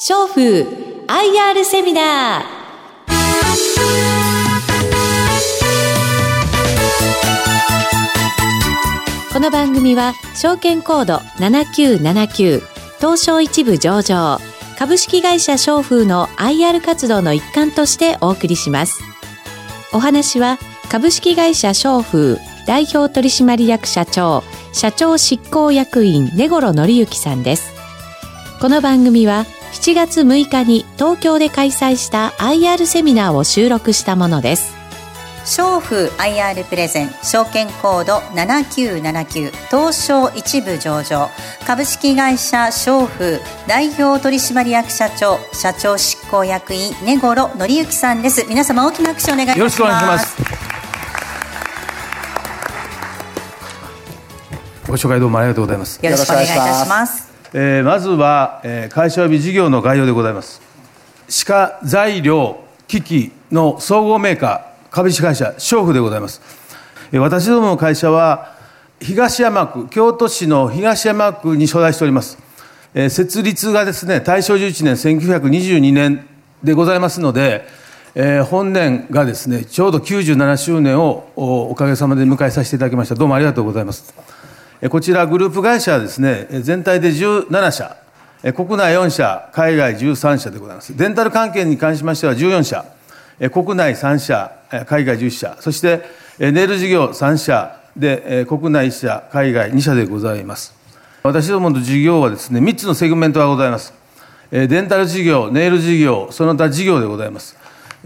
小風 IR セミナー。この番組は証券コード7979東証一部上場株式会社小風の IR 活動の一環としてお送りします。お話は株式会社小風代表取締役社長社長執行役員根頃則之さんです。この番組は7月6日に東京で開催した IR セミナーを収録したものです。商風 IR プレゼン証券コード7979東証一部上場。株式会社商風代表取締役社長社長執行役員根頃則之さんです。皆様大きな拍手お願いします。よろしくお願いします。ご紹介どうもありがとうございます。よろしくお願いいたしますえーまずは、えー会社及び事業の概要でございます。歯科材料機器の総合メーカー株式会社商風でございます、えー私どもの会社は東山区京都市の東山区に所在しております、えー設立がですね大正11年1922年でございますので、えー本年がですねちょうど97周年をおかげさまで迎えさせていただきました。どうもありがとうございます。こちらグループ会社はですね、全体で17社、国内4社、海外13社でございます。デンタル関係に関しましては14社、国内3社、海外11社、そしてネイル事業3社で、国内1社、海外2社でございます。私どもの事業はですね、3つのセグメントがございます。デンタル事業、ネイル事業、その他事業でございます。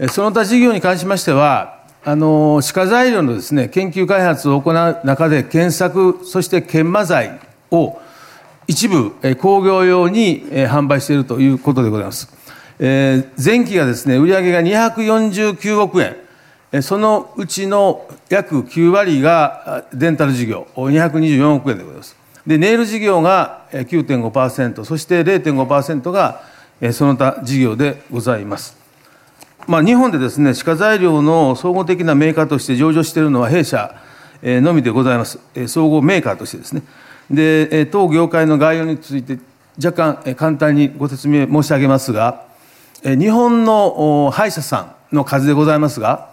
その他事業に関しましては、あの歯科材料のですね、研究開発を行う中で、検索、そして研磨剤を一部、え工業用に、え販売しているということでございます。えー前期がですね、売上が249億円、えそのうちの約9割があデンタル事業、224億円でございます。で、ネイル事業がえー9.5%、そして0.5%がえその他事業でございます。まあ、日本でですね、歯科材料の総合的なメーカーとして上場しているのは弊社のみでございます。総合メーカーとしてですね。で、当業界の概要について若干簡単にご説明申し上げますが、日本の歯医者さんの数でございますが、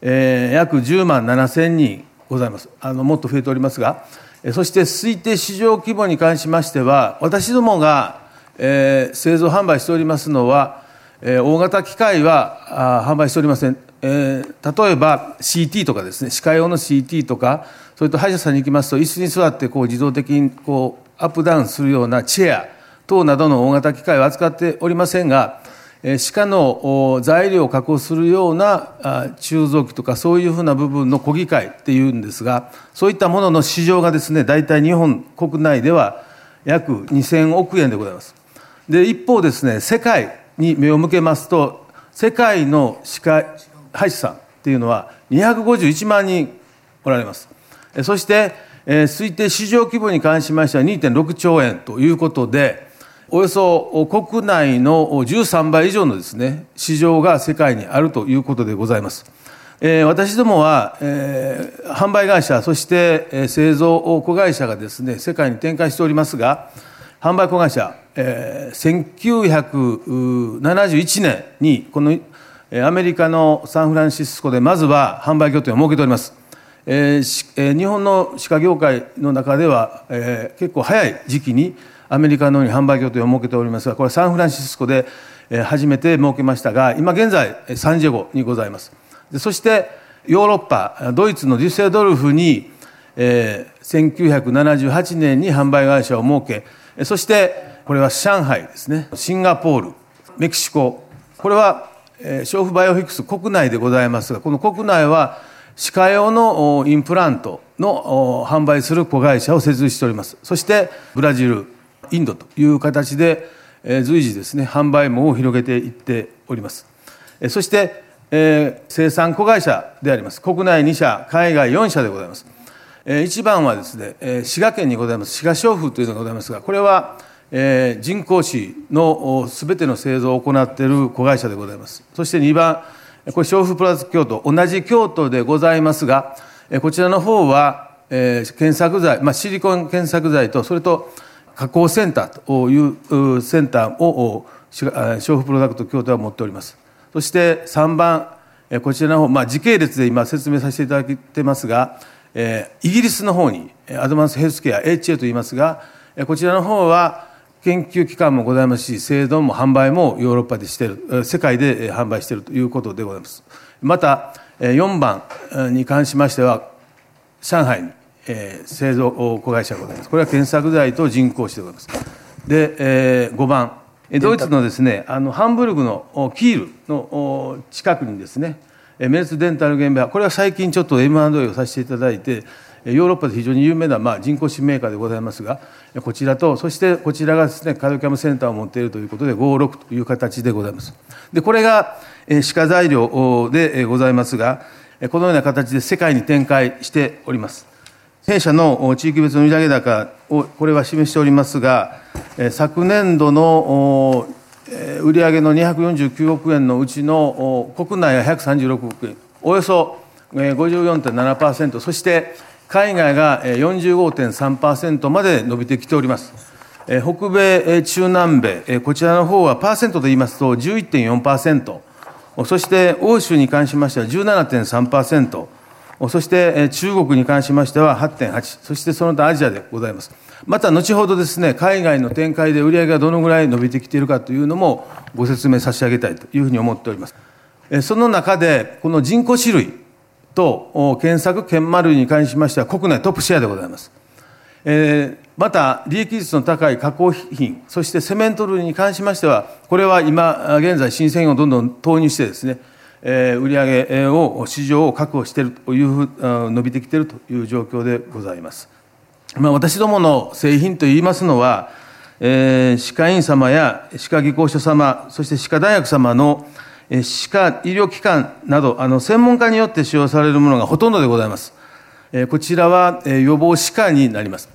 約10万7千人ございます。あのもっと増えておりますが、そして推定市場規模に関しましては、私どもが、製造販売しておりますのは、えー大型機械はあ販売しておりません。えー例えば CT とかですね、歯科用の CT とか、それと歯医者さんに行きますと、椅子に座ってこう自動的にこうアップダウンするようなチェア等などの大型機械を扱っておりませんが、えー歯科の材料を加工するようなあ鋳造機とかそういうふうな部分の小機械っていうんですが、そういったものの市場がですね、大体日本国内では約2000億円でございます。で、一方ですね、世界に目を向けますと、世界の歯科歯医者さんっていうのは251万人おられます。そして、えー推定市場規模に関しましては2.6兆円ということで、およそ国内の13倍以上のですね、市場が世界にあるということでございます。えー私どもは、えー販売会社、そして、製造子会社がですね、世界に展開しておりますが、販売子会社、えー1971年に、このアメリカのサンフランシスコでまずは販売拠点を設けております。えーえー日本の歯科業界の中では、えー結構早い時期にアメリカのように販売拠点を設けておりますが、これはサンフランシスコで、初めて設けましたが、今現在、サンジェゴにございます。でそしてヨーロッパ、ドイツのデュッセルドルフに、えー1978年に販売会社を設け、そしてこれは上海ですね、シンガポール、メキシコ、これは、えー、ショーフバイオフィックス国内でございますが、この国内は歯科用のインプラントの販売する子会社を設立しております。そしてブラジル、インドという形で、随時ですね、販売網を広げていっております。そして、生産子会社であります。国内2社、海外4社でございます。えー一番はですね、滋賀県にございます、滋賀商風というのがございますが、これは、え人工歯のすべての製造を行っている子会社でございます。そして2番、これ、商風プラス京都、同じ京都でございますが、こちらの方は、え検索剤、まあ、シリコン検索剤と、それと加工センターというセンターを消費プロダクト協定は持っておりますそして3番こちらの方、まあ、時系列で今説明させていただいてますが、え、イギリスの方にアドバンスヘルスケア HA と言いますがこちらの方は研究機関もございますし製造も販売もヨーロッパでしている世界で販売しているということでございます。また4番に関しましては上海に製造子会社がございます。これは検索剤と人工してございます。で5番。ドイツのですねあのハンブルグのキールの近くにですねメルツデンタル現場これは最近ちょっと M&A をさせていただいてヨーロッパで非常に有名な、まあ、人工心メーカーでございますがこちらとそしてこちらがですねカードキャムセンターを持っているということで56という形でございます。でこれが歯科材料でございますがこのような形で世界に展開しております。弊社の地域別の売上高をこれは示しておりますが昨年度の売上の249億円のうちの国内は136億円。およそ54.7%そして海外が45.3%まで伸びてきております。北米、中南米、こちらの方はパーセントで言いますと11.4%、そして欧州に関しましては17.3%、そして中国に関しましては8.8、そしてその他アジアでございます。また後ほどですね、海外の展開で売り上げがどのぐらい伸びてきているかというのもご説明差し上げたいというふうに思っております。その中で、この人工種類、と検索研丸類に関しましては国内トップシェアでございます。え、また利益率の高い加工品そしてセメント類に関しましてはこれは今現在新製品をどんどん投入してですね、えー、売上を市場を確保しているというふう伸びてきているという状況でございます。まあ、私どもの製品といいますのは、えー、歯科医院様や歯科技工所様そして歯科大学様の歯科医療機関など、あの専門家によって使用されるものがほとんどでございます。こちらは予防歯科になります。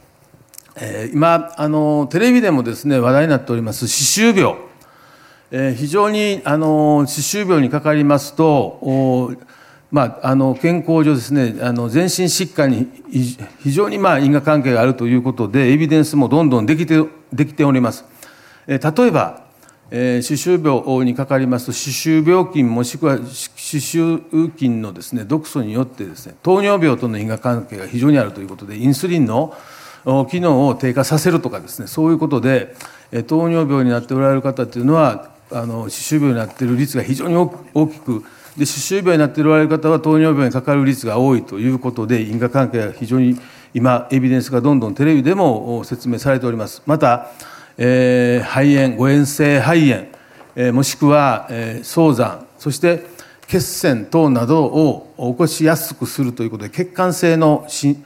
今あの、テレビでもですね話題になっております歯周病、非常にあの歯周病にかかりますと、まあ、あの健康上ですねあの全身疾患に非常にまあ因果関係があるということでエビデンスもどんどんできてできております。例えばえー、歯周病にかかりますと歯周病菌もしくは歯周菌のですね毒素によってですね糖尿病との因果関係が非常にあるということでインスリンの機能を低下させるとかですねそういうことで糖尿病になっておられる方っていうのはあの歯周病になっている率が非常に大きくで歯周病になっておられる方は糖尿病にかかる率が多いということで因果関係が非常に今エビデンスがどんどんテレビでも説明されております。またえー、肺炎誤嚥性肺炎、えー、もしくは、えー、早産そして血栓等などを起こしやすくするということで血管性の心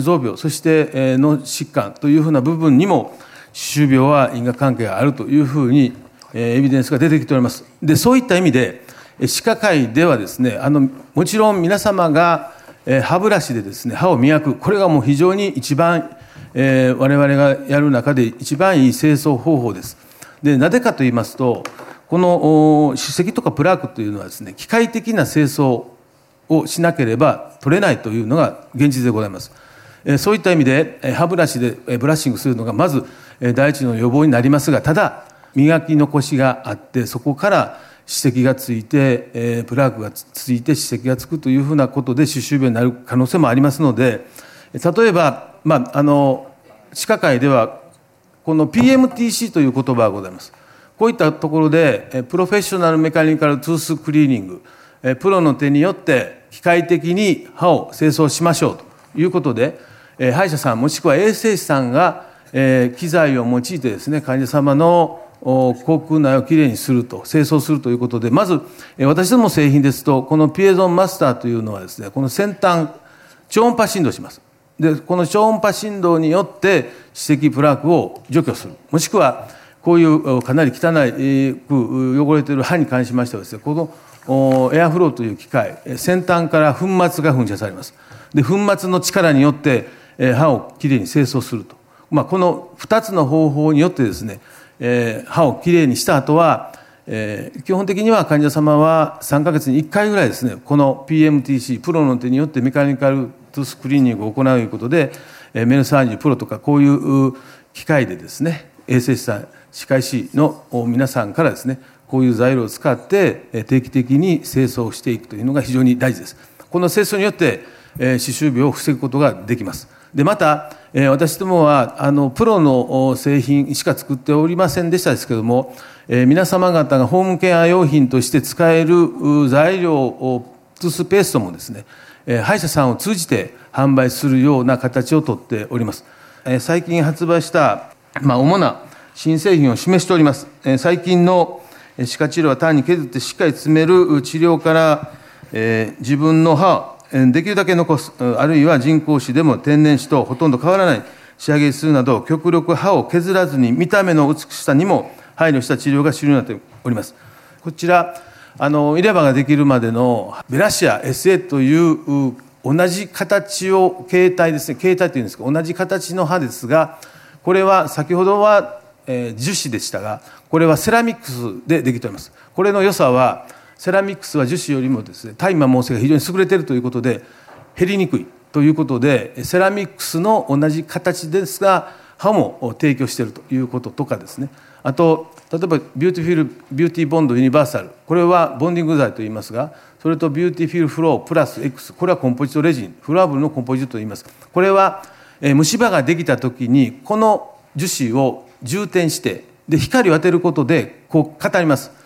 臓病そして、えー、脳疾患というふうな部分にも歯周病は因果関係があるというふうに、えー、エビデンスが出てきておりますでそういった意味で歯科会ではですねあのもちろん皆様が、えー、歯ブラシでですね歯を磨くこれがもう非常に一番えー、我々がやる中で一番いい清掃方法です。でなぜかと言いますとこの歯石とかプラークというのはですね機械的な清掃をしなければ取れないというのが現実でございます。そういった意味で歯ブラシでブラッシングするのがまず第一の予防になりますがただ磨き残しがあってそこから歯石がついてえプラークがついて歯石がつくというふうなことで歯周病になる可能性もありますので例えば、まあ、あの歯科界ではこの PMTC という言葉がございます。こういったところで Professional Mechanical Tooth Cleaning プロの手によって機械的に歯を清掃しましょうということで歯医者さんもしくは衛生士さんが機材を用いてですね患者様の口腔内をきれいにすると清掃するということでまず私ども製品ですとこのピエゾンマスターというのはですねこの先端超音波振動します。でこの超音波振動によって歯石プラークを除去する。もしくはこういうかなり汚く汚れている歯に関しましてはですねこのエアフローという機械先端から粉末が噴射されます。で粉末の力によって歯をきれいに清掃すると、まあ、この2つの方法によってですね歯をきれいにした後は基本的には患者様は3か月に1回ぐらいですねこの PMTC プロの手によってメカニカルトゥスクリーニングを行うということでメルサージュプロとかこういう機械でですね衛生士さん歯科医師の皆さんからですねこういう材料を使って定期的に清掃していくというのが非常に大事です。この清掃によって歯周病を防ぐことができます。でまた私どもはあのプロの製品しか作っておりませんでしたですけどもえ皆様方がホームケア用品として使える材料をトゥースペーストもですねえ歯医者さんを通じて販売するような形をとっております。え最近発売した、まあ、主な新製品を示しております。え最近の歯科治療は単に削ってしっかり詰める治療から、え、自分の歯をできるだけ残すあるいは人工歯でも天然歯とほとんど変わらない仕上げにするなど極力歯を削らずに見た目の美しさにも配慮した治療が主流になっております。こちらあの入れ歯ができるまでのベラシア SA という同じ形を形態ですね形態というんですか同じ形の歯ですがこれは先ほどは、えー、樹脂でしたがこれはセラミックスでできております。これの良さはセラミックスは樹脂よりもですね耐摩耗性が非常に優れているということで減りにくいということでセラミックスの同じ形ですが歯も提供しているということとかですね。あと例えばビューティフィルビューティボンドユニバーサルこれはボンディング剤といいますがそれとビューティフィルフロープラス X これはコンポジットレジン。フロアブルのコンポジットといいます。これは虫歯ができた時にこの樹脂を充填してで光を当てることでこう語ります。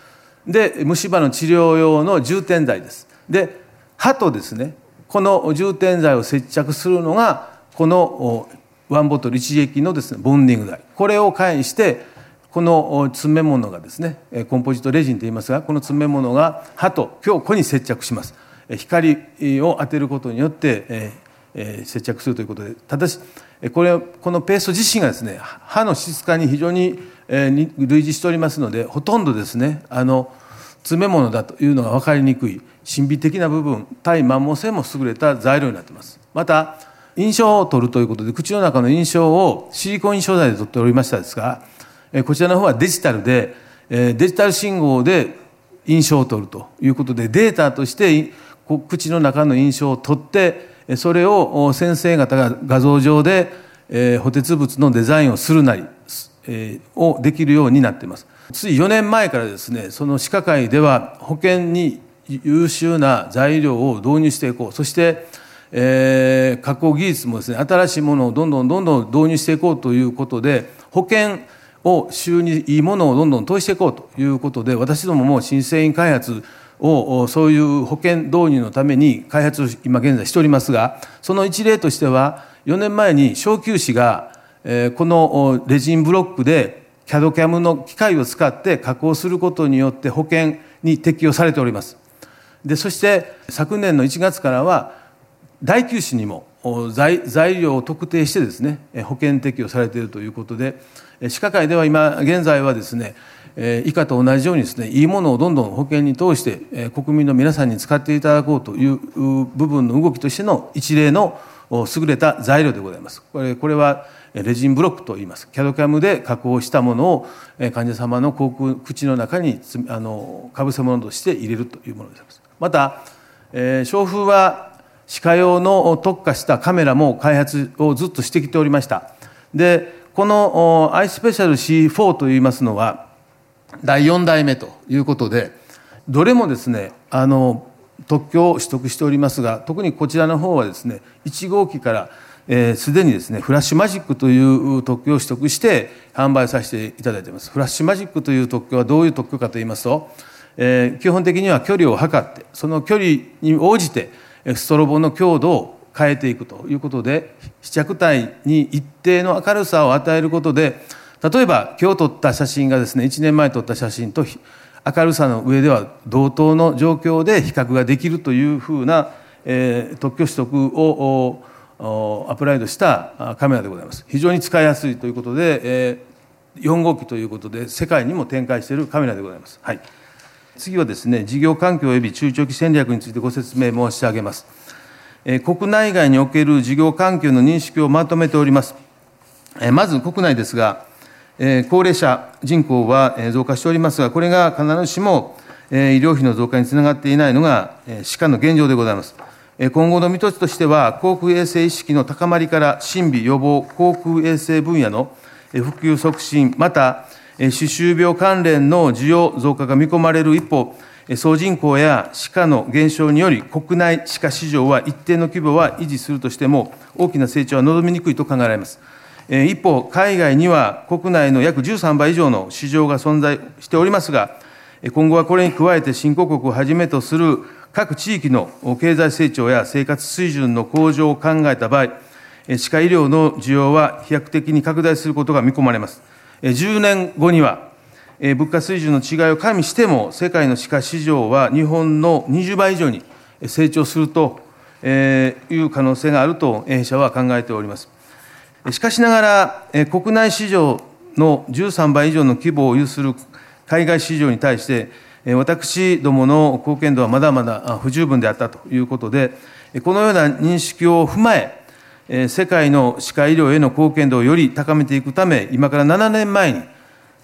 で虫歯の治療用の充填剤です。で歯とですねこの充填剤を接着するのがこのワンボトル一液のですねボンディング剤。これを介してこの詰め物がですねコンポジットレジンと言いますがこの詰め物が歯と強固に接着します。光を当てることによって接着するということで。ただしこれこのペースト自身がですね歯の質感に非常にえ類似しておりますのでほとんどですねあの詰め物だというのが分かりにくい神秘的な部分対摩耗性も優れた材料になっています。また印象を取るということで口の中の印象をシリコン印象剤で取っておりましたですがえこちらの方はデジタルでえデジタル信号で印象を取るということでデータとして口の中の印象を取ってそれを先生方が画像上で、え、補鉄物のデザインをするなり、をできるようになっています。つい4年前からですねその歯科会では保険に優秀な材料を導入していこう。そして、えー、加工技術もですね新しいものをどんどんどんどん導入していこうということで保険を収入いいものをどんどん通していこうということで私どもも新製品開発をそういう保険導入のために開発を今現在しておりますがその一例としては4年前に小休止がこのレジンブロックで CAD-CAM の機械を使って加工することによって保険に適用されております。でそして昨年の1月からは大休止にも材料を特定してですね保険適用されているということで歯科会では今現在はですね以下と同じようにですねいいものをどんどん保険に通して国民の皆さんに使っていただこうという部分の動きとしての一例の優れた材料でございます。これこれはレジンブロックといいます。キャドキャムで加工したものを患者様の口口の中にあのかぶせ物として入れるというものでございます。また、えー、消風は歯科用の特化したカメラも開発をずっとしてきておりました。でこのアイスペシャル C4 といいますのは第4代目ということでどれもですねあの特許を取得しておりますが特にこちらの方はですね1号機からすで、にですねフラッシュマジックという特許を取得して販売させていただいています。フラッシュマジックという特許はどういう特許かといいますと、えー、基本的には距離を測ってその距離に応じてストロボの強度を変えていくということで試着体に一定の明るさを与えることで例えば今日撮った写真がですね1年前撮った写真と明るさの上では同等の状況で比較ができるというふうな、えー、特許取得をアプライドしたカメラでございます。非常に使いやすいということで、えー、4号機ということで世界にも展開しているカメラでございます、はい、次はですね事業環境及び中長期戦略についてご説明申し上げます。国内外における事業環境の認識をまとめております。まず国内ですが高齢者人口は増加しておりますが、これが必ずしも医療費の増加につながっていないのが歯科の現状でございます。今後の見通しとしては、航空衛生意識の高まりから、審美予防、航空衛生分野の普及促進、また、歯周病関連の需要増加が見込まれる一方、総人口や歯科の減少により、国内歯科市場は一定の規模は維持するとしても、大きな成長は望みにくいと考えられます。一方、海外には国内の約13倍以上の市場が存在しておりますが、今後はこれに加えて新興国をはじめとする各地域の経済成長や生活水準の向上を考えた場合、歯科医療の需要は飛躍的に拡大することが見込まれます。10年後には、物価水準の違いを加味しても、世界の歯科市場は日本の20倍以上に成長するという可能性があると弊社は考えております。しかしながら、国内市場の13倍以上の規模を有する海外市場に対して、私どもの貢献度はまだまだ不十分であったということで、このような認識を踏まえ、世界の歯科医療への貢献度をより高めていくため、今から7年前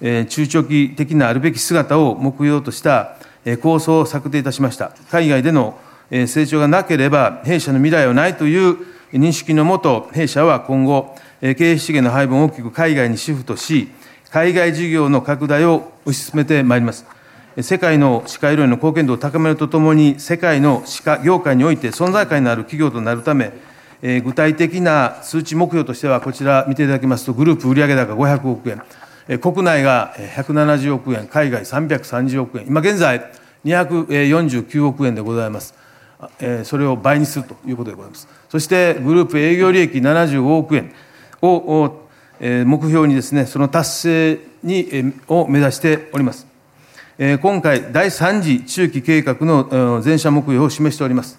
に、中長期的なあるべき姿を目標とした構想を策定いたしました。海外での成長がなければ、弊社の未来はないという認識のもと、弊社は今後、経営資源の配分を大きく海外にシフトし、海外事業の拡大を推し進めてまいります。世界の歯科医療への貢献度を高めるとともに、世界の歯科業界において存在感のある企業となるため、え具体的な数値目標としては、こちら見ていただきますと、グループ売上高500億円、え国内が170億円、海外330億円、今現在249億円でございます。えそれを倍にするということでございます。そしてグループ営業利益75億円を目標にですね、その達成にを目指しております。今回、第3次中期計画の全社目標を示しております。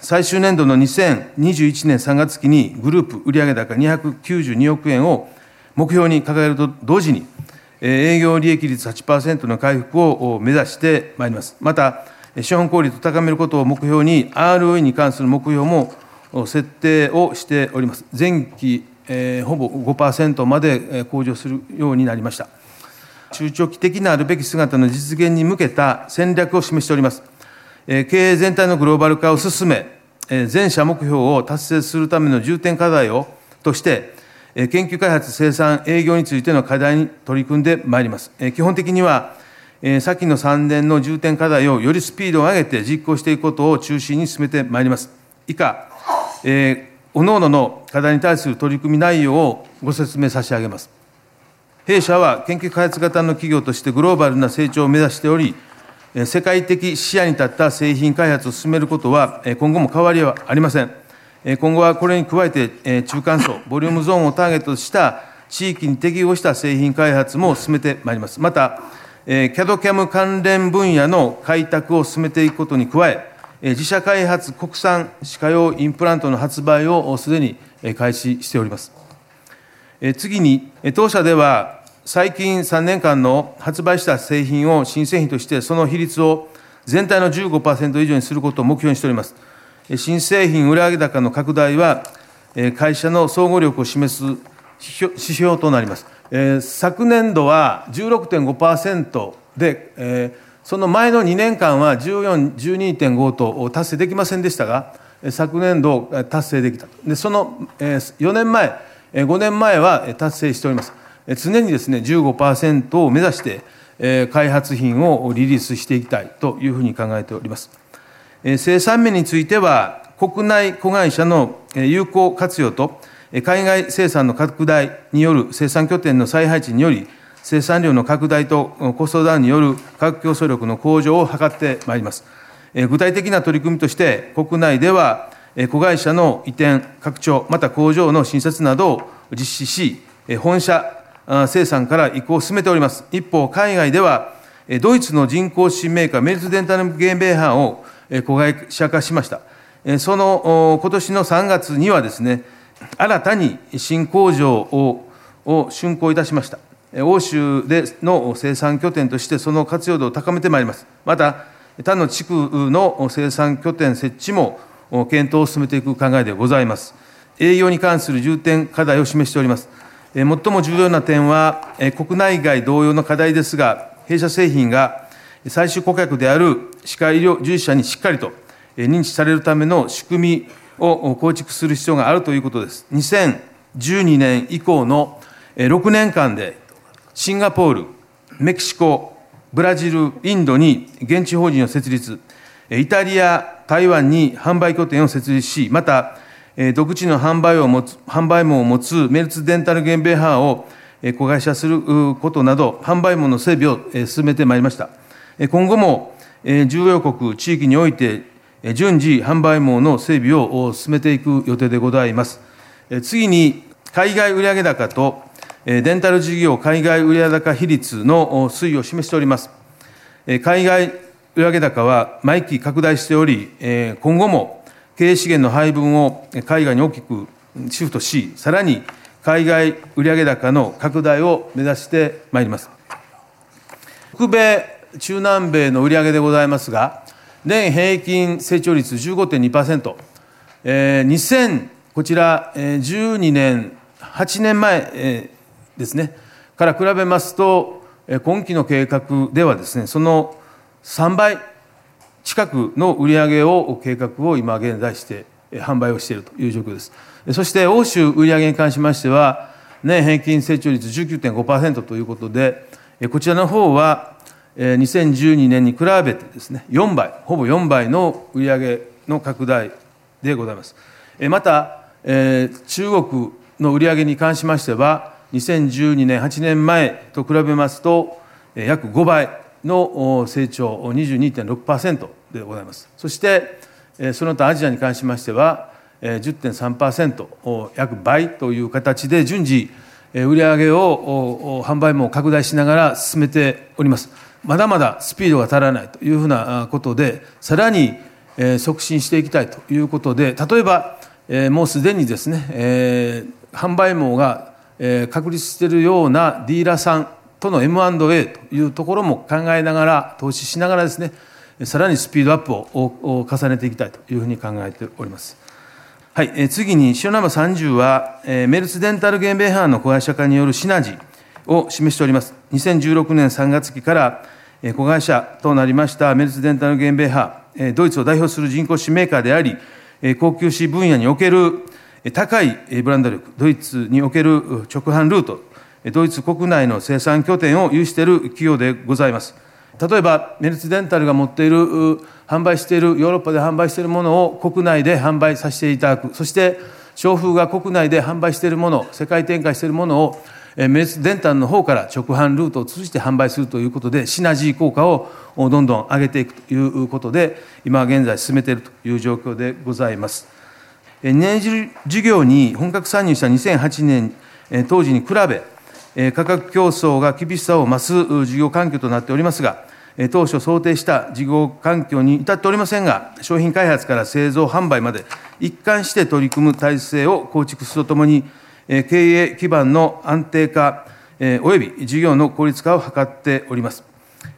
最終年度の2021年3月期にグループ売上高292億円を目標に掲げると同時に、営業利益率8%の回復を目指してまいります。また、資本効率を高めることを目標に、ROE に関する目標も設定をしております。前期、えー、ほぼ5%まで向上するようになりました。中長期的なあるべき姿の実現に向けた戦略を示しております。経営全体のグローバル化を進め、全社目標を達成するための重点課題をとして、研究開発、生産、営業についての課題に取り組んでまいります。基本的には、先の3年の重点課題をよりスピードを上げて実行していくことを中心に進めてまいります。以下、え、各々の課題に対する取り組み内容をご説明差し上げます。弊社は研究開発型の企業としてグローバルな成長を目指しており、世界的視野に立った製品開発を進めることは、今後も変わりはありません。今後はこれに加えて、中間層、ボリュームゾーンをターゲットした地域に適合した製品開発も進めてまいります。また、CAD-CAM 関連分野の開拓を進めていくことに加え、自社開発国産歯科用インプラントの発売をすでに開始しております。次に、当社では最近3年間の発売した製品を新製品として、その比率を全体の15%以上にすることを目標にしております。新製品売上高の拡大は、会社の総合力を示す指標となります。昨年度は16.5%で、その前の2年間は14、12.5と達成できませんでしたが、昨年度達成できたでその4年前、5年前は達成しております。常にですね15%を目指して、開発品をリリースしていきたいというふうに考えております。生産面については国内子会社の有効活用と海外生産の拡大による生産拠点の再配置により生産量の拡大とコストダウンによる価格競争力の向上を図ってまいります。具体的な取り組みとして、国内では子会社の移転、拡張、また工場の新設などを実施し、本社生産から移行を進めております。一方、海外では、ドイツの人工新メーカー、メルツデンタルゲンベーハンを子会社化しました。その今年の3月にはですね、新たに新工場をを竣工いたしました。欧州での生産拠点として、その活用度を高めてまいります。また、他の地区の生産拠点設置も検討を進めていく考えでございます。営業に関する重点課題を示しております。最も重要な点は、国内外同様の課題ですが、弊社製品が最終顧客である歯科医療従事者にしっかりと認知されるための仕組みを構築する必要があるということです。2012年以降の6年間で、シンガポール、メキシコ、ブラジル、インドに現地法人を設立、イタリア、台湾に販売拠点を設立し、また、独自の販売を持つ販売網を持つメルツデンタルゲンベハーを子会社することなど、販売網の整備を進めてまいりました。今後も重要国、地域において、順次、販売網の整備を進めていく予定でございます。次に、海外売上高とデンタル事業海外売上高比率の推移を示しております。海外売上高は毎期拡大しており、今後も経営資源の配分を海外に大きくシフトし、さらに海外売上高の拡大を目指してまいります。北米、中南米の売上でございますが、年平均成長率15.2%、えー、2000、こちら、12年、8年前ですね、から比べますと、今期の計画ではですね、その3倍近くの売り上げを計画を今現在して販売をしているという状況です。そして欧州売上に関しましては、年平均成長率19.5%ということで、こちらの方は2012年に比べてですね、4倍、ほぼ4倍の売上の拡大でございます。また、中国の売上に関しましては、2012年、8年前と比べますと、約5倍の成長22.6%でございます。そして、その他アジアに関しましては、10.3%、約倍という形で順次、売上を販売も拡大しながら進めております。まだまだスピードが足らないというふうなことで、さらに促進していきたいということで、例えば、もうすでにですね、販売網が確立しているようなディーラーさんとの M&A というところも考えながら、投資しながらですね、さらにスピードアップを重ねていきたいというふうに考えております。はい、え次に、塩ナンバー30は、えメルツデンタルゲンベーハーの子会社化によるシナジーを示しております。2016年3月期から、え子会社となりましたメルツデンタルゲンベーハー、えドイツを代表する人工歯メーカーであり、え高級歯分野における高いブランド力、ドイツにおける直販ルート、ドイツ国内の生産拠点を有している企業でございます。例えば、メルツデンタルが持っている、販売している、ヨーロッパで販売しているものを国内で販売させていただく、そして、商風が国内で販売しているもの、世界展開しているものを、メルツデンタルの方から直販ルートを通じて販売するということで、シナジー効果をどんどん上げていくということで、今現在進めているという状況でございます。年次事業に本格参入した2008年当時に比べ、価格競争が厳しさを増す事業環境となっておりますが、当初想定した事業環境に至っておりませんが、商品開発から製造、販売まで一貫して取り組む体制を構築するとともに、経営基盤の安定化、および事業の効率化を図っております。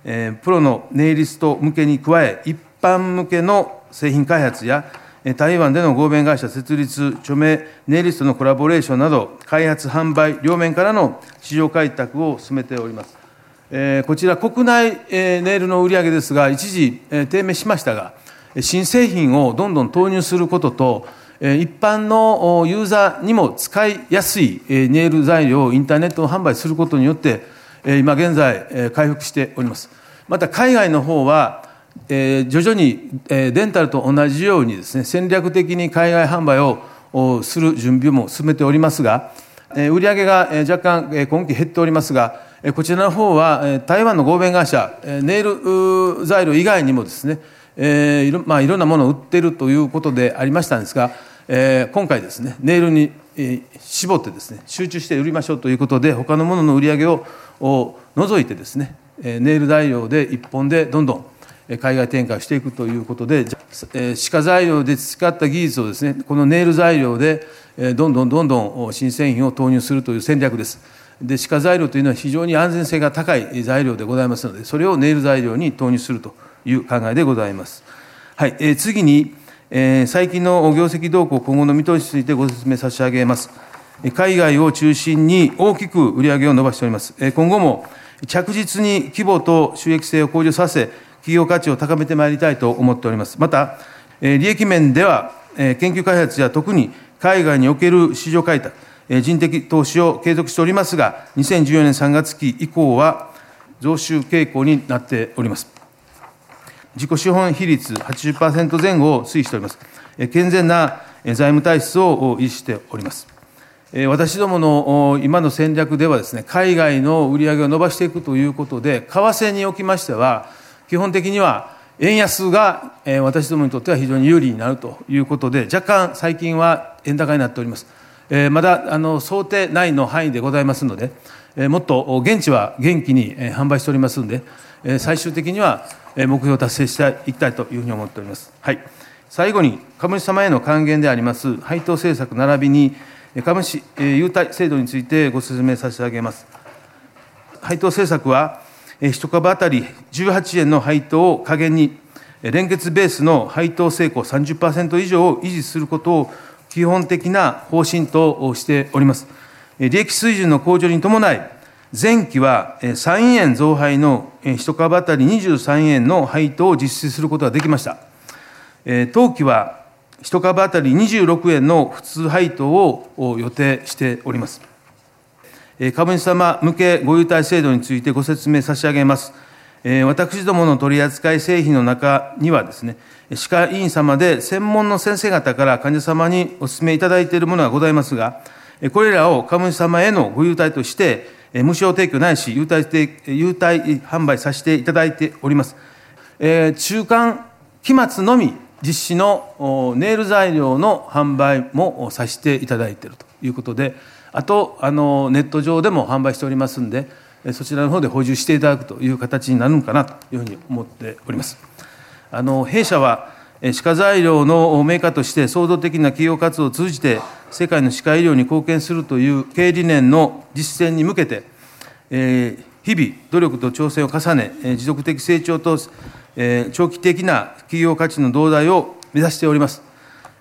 プロのネイリスト向けに加え、一般向けの製品開発や、台湾での合弁会社設立、著名ネイリストのコラボレーションなど、開発、販売、両面からの市場開拓を進めております。えこちら、国内、えネイルの売り上げですが、一時、え低迷しましたが、新製品をどんどん投入することと、一般のユーザーにも使いやすいネイル材料をインターネット販売することによって、今現在、回復しております。また海外の方は、えー、徐々に、えー、デンタルと同じようにですね戦略的に海外販売をする準備も進めておりますが、えー、売上が、えー、若干、えー、今期減っておりますが、えー、こちらの方は、えー、台湾の合弁会社、えー、ネイル材料以外にもですね、えーいろまあ、いろんなものを売っているということでありましたんですが、えー、今回ですねネイルに、えー、絞ってですね集中して売りましょうということで他のものの売り上げを除いてですねネイル材料で一本でどんどん海外展開をしていくということで、歯科材料で培った技術をですね、このネイル材料でどんどんどんどん新製品を投入するという戦略です。で、歯科材料というのは非常に安全性が高い材料でございますので、それをネイル材料に投入するという考えでございます。はい、えー、次に、えー、最近の業績動向、今後の見通しについてご説明差し上げます。海外を中心に大きく売り上げを伸ばしております。今後も着実に規模と収益性を向上させ、企業価値を高めてまいりたいと思っております。また、利益面では、研究開発や特に海外における市場開拓、人的投資を継続しておりますが、2014年3月期以降は増収傾向になっております。自己資本比率80%前後を推移しております。健全な財務体質を維持しております。私どもの今の戦略ではですね、海外の売り上げを伸ばしていくということで、為替におきましては、基本的には円安が私どもにとっては非常に有利になるということで、若干最近は円高になっております。まだあの想定内の範囲でございますので、もっと現地は元気に販売しておりますので、最終的には目標を達成していきたいというふうに思っております。はい、最後に、株主様への還元であります配当政策並びに、株主優待制度についてご説明差し上げます。配当政策は、1株当たり18円の配当を下限に、連結ベースの配当成功30%以上を維持することを基本的な方針としております。利益水準の向上に伴い、前期は3円増配の1株当たり23円の配当を実施することができました。当期は1株当たり26円の普通配当を予定しております。株主様向けご優待制度についてご説明差し上げます。私どもの取扱製品の中にはですね、歯科医院様で専門の先生方から患者様にお勧めいただいているものがございますが、これらを株主様へのご優待として、無償提供ないし優待優待販売させていただいております。中間期末のみ実施のネイル材料の販売もさせていただいているということで、あとあのネット上でも販売しておりますんで、そちらの方で補充していただくという形になるのかなというふうに思っております。あの弊社は歯科材料のメーカーとして創造的な企業活動を通じて世界の歯科医療に貢献するという経営理念の実践に向けて、え日々努力と挑戦を重ね持続的成長と、え長期的な企業価値の増大を目指しております。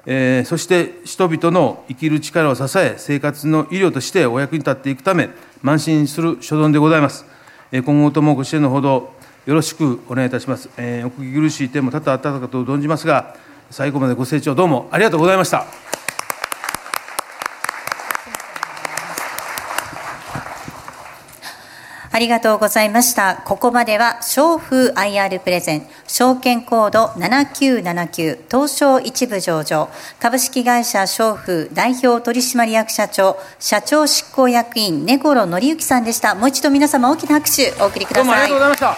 えそして人々の生きる力を支え生活の医療としてお役に立っていくため慢心する所存でございますえ。今後ともご支援のほどよろしくお願いいたします。えー、お聞き苦しい点も多々あったかと存じますが、最後までご清聴どうもありがとうございました。ありがとうございました。ここまでは、商風 IR プレゼン、証券コード7979、東証一部上場、株式会社商風代表取締役社長、社長執行役員、根頃則之さんでした。もう一度皆様大きな拍手お送りください。どうもありがとうございました。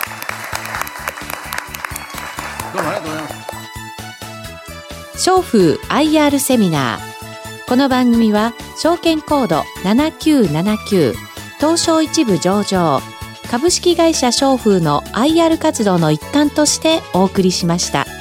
どうもありがとうございます。商風 IR セミナー。この番組は、証券コード7979、東証一部上場株式会社商風の IR 活動の一環としてお送りしました。